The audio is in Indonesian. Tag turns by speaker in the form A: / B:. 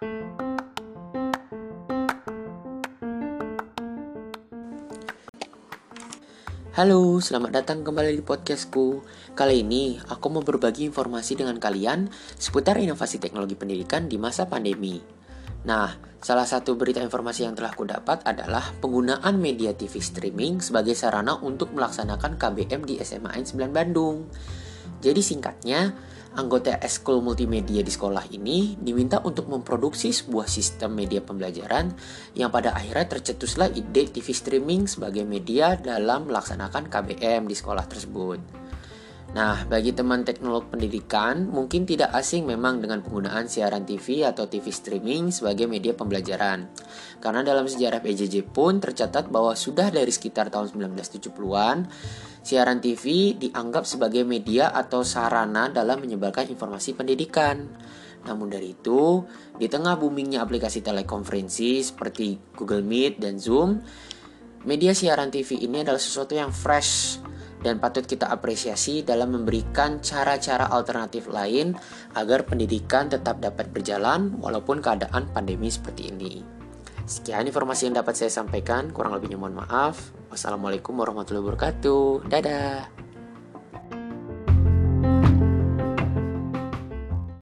A: Halo, selamat datang kembali di podcastku. Kali ini aku mau berbagi informasi dengan kalian seputar inovasi teknologi pendidikan di masa pandemi. Nah, salah satu berita informasi yang telah kudapat adalah penggunaan media TV streaming sebagai sarana untuk melaksanakan KBM di SMA N 9 Bandung. Jadi singkatnya, anggota eskul multimedia di sekolah ini diminta untuk memproduksi sebuah sistem media pembelajaran yang pada akhirnya tercetuslah ide TV streaming sebagai media dalam melaksanakan KBM di sekolah tersebut. Nah, bagi teman teknolog pendidikan, mungkin tidak asing memang dengan penggunaan siaran TV atau TV streaming sebagai media pembelajaran. Karena dalam sejarah PJJ pun tercatat bahwa sudah dari sekitar tahun 1970-an, siaran TV dianggap sebagai media atau sarana dalam menyebarkan informasi pendidikan. Namun dari itu, di tengah boomingnya aplikasi telekonferensi seperti Google Meet dan Zoom, media siaran TV ini adalah sesuatu yang fresh dan patut kita apresiasi dalam memberikan cara-cara alternatif lain agar pendidikan tetap dapat berjalan walaupun keadaan pandemi seperti ini. Sekian informasi yang dapat saya sampaikan, kurang lebihnya mohon maaf. Wassalamualaikum warahmatullahi wabarakatuh. Dadah.